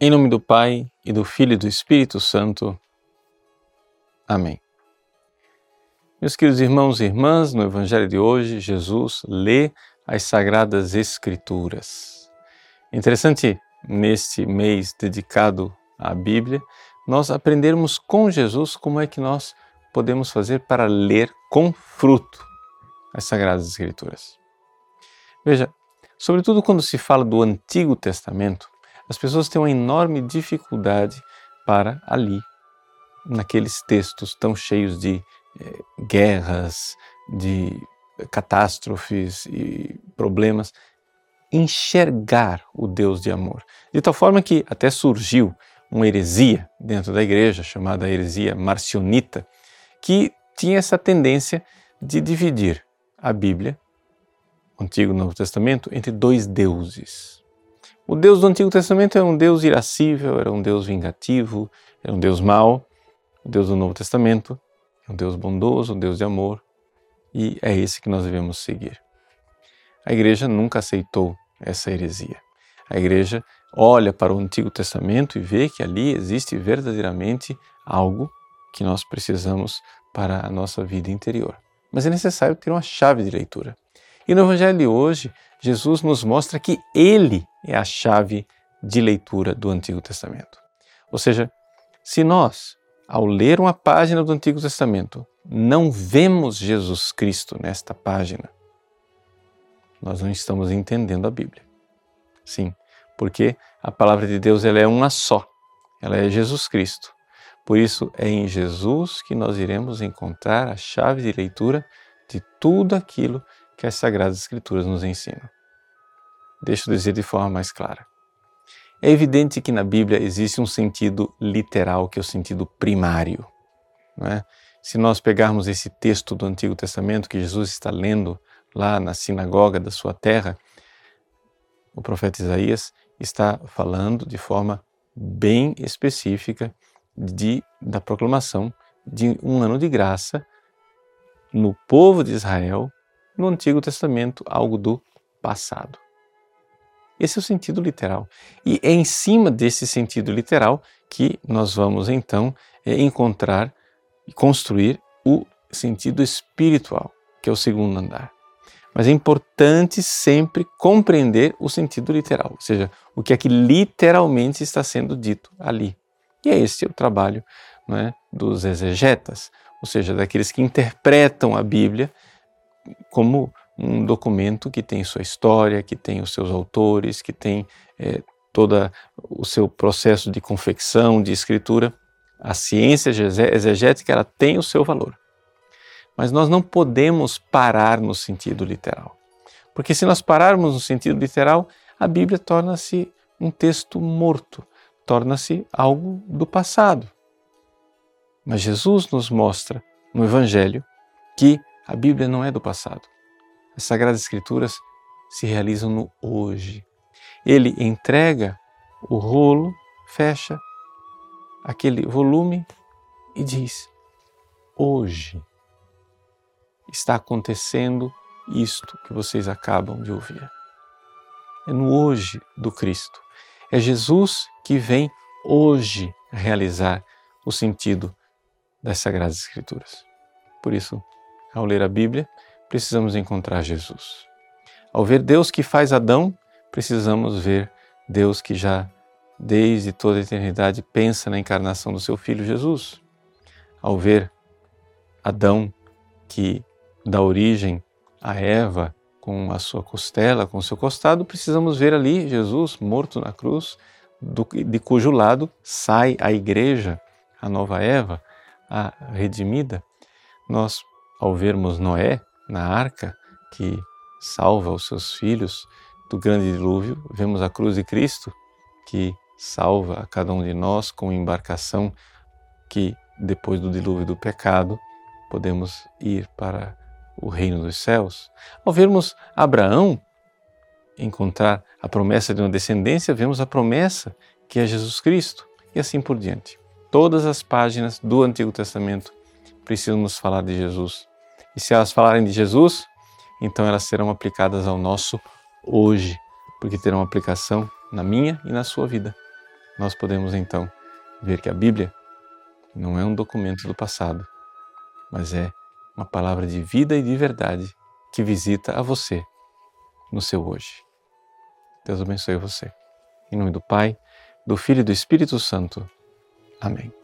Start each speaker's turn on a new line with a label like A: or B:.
A: Em nome do Pai e do Filho e do Espírito Santo. Amém. Meus queridos irmãos e irmãs, no Evangelho de hoje, Jesus lê as Sagradas Escrituras. Interessante, neste mês dedicado à Bíblia, nós aprendermos com Jesus como é que nós podemos fazer para ler com fruto as Sagradas Escrituras. Veja, sobretudo quando se fala do Antigo Testamento, as pessoas têm uma enorme dificuldade para ali, naqueles textos tão cheios de eh, guerras, de catástrofes e problemas, enxergar o Deus de amor. De tal forma que até surgiu uma heresia dentro da igreja, chamada heresia marcionita, que tinha essa tendência de dividir a Bíblia, o Antigo e Novo Testamento, entre dois deuses. O Deus do Antigo Testamento era um Deus irascível, era um Deus vingativo, era um Deus mau. O Deus do Novo Testamento é um Deus bondoso, um Deus de amor, e é esse que nós devemos seguir. A igreja nunca aceitou essa heresia. A igreja olha para o Antigo Testamento e vê que ali existe verdadeiramente algo que nós precisamos para a nossa vida interior. Mas é necessário ter uma chave de leitura. E no Evangelho de hoje, Jesus nos mostra que Ele é a chave de leitura do Antigo Testamento. Ou seja, se nós, ao ler uma página do Antigo Testamento, não vemos Jesus Cristo nesta página, nós não estamos entendendo a Bíblia. Sim, porque a palavra de Deus ela é uma só, ela é Jesus Cristo. Por isso, é em Jesus que nós iremos encontrar a chave de leitura de tudo aquilo que as Sagradas Escrituras nos ensinam. Deixa eu dizer de forma mais clara. É evidente que na Bíblia existe um sentido literal, que é o sentido primário. É? Se nós pegarmos esse texto do Antigo Testamento que Jesus está lendo lá na sinagoga da sua terra, o profeta Isaías está falando de forma bem específica de, da proclamação de um ano de graça no povo de Israel no Antigo Testamento, algo do passado. Esse é o sentido literal. E é em cima desse sentido literal que nós vamos então é, encontrar e construir o sentido espiritual, que é o segundo andar. Mas é importante sempre compreender o sentido literal, ou seja, o que é que literalmente está sendo dito ali. E é esse o trabalho é, dos exegetas, ou seja, daqueles que interpretam a Bíblia como um documento que tem sua história, que tem os seus autores, que tem é, todo o seu processo de confecção, de escritura. A ciência exegética ela tem o seu valor. Mas nós não podemos parar no sentido literal. Porque se nós pararmos no sentido literal, a Bíblia torna-se um texto morto, torna-se algo do passado. Mas Jesus nos mostra no Evangelho que a Bíblia não é do passado. As Sagradas Escrituras se realizam no hoje. Ele entrega o rolo, fecha aquele volume e diz: Hoje está acontecendo isto que vocês acabam de ouvir. É no hoje do Cristo. É Jesus que vem hoje realizar o sentido das Sagradas Escrituras. Por isso, ao ler a Bíblia, precisamos encontrar Jesus. Ao ver Deus que faz Adão, precisamos ver Deus que já desde toda a eternidade pensa na encarnação do seu filho Jesus. Ao ver Adão que dá origem a Eva com a sua costela, com o seu costado, precisamos ver ali Jesus morto na cruz, de cujo lado sai a igreja, a nova Eva, a redimida. Nós, ao vermos Noé, na arca que salva os seus filhos do grande dilúvio, vemos a cruz de Cristo que salva a cada um de nós com embarcação que depois do dilúvio do pecado podemos ir para o reino dos céus. Ao vermos Abraão encontrar a promessa de uma descendência, vemos a promessa que é Jesus Cristo e assim por diante. Todas as páginas do Antigo Testamento precisam nos falar de Jesus e se elas falarem de Jesus, então elas serão aplicadas ao nosso hoje, porque terão aplicação na minha e na sua vida. nós podemos então ver que a Bíblia não é um documento do passado, mas é uma palavra de vida e de verdade que visita a você no seu hoje. Deus abençoe você. Em nome do Pai, do Filho e do Espírito Santo. Amém.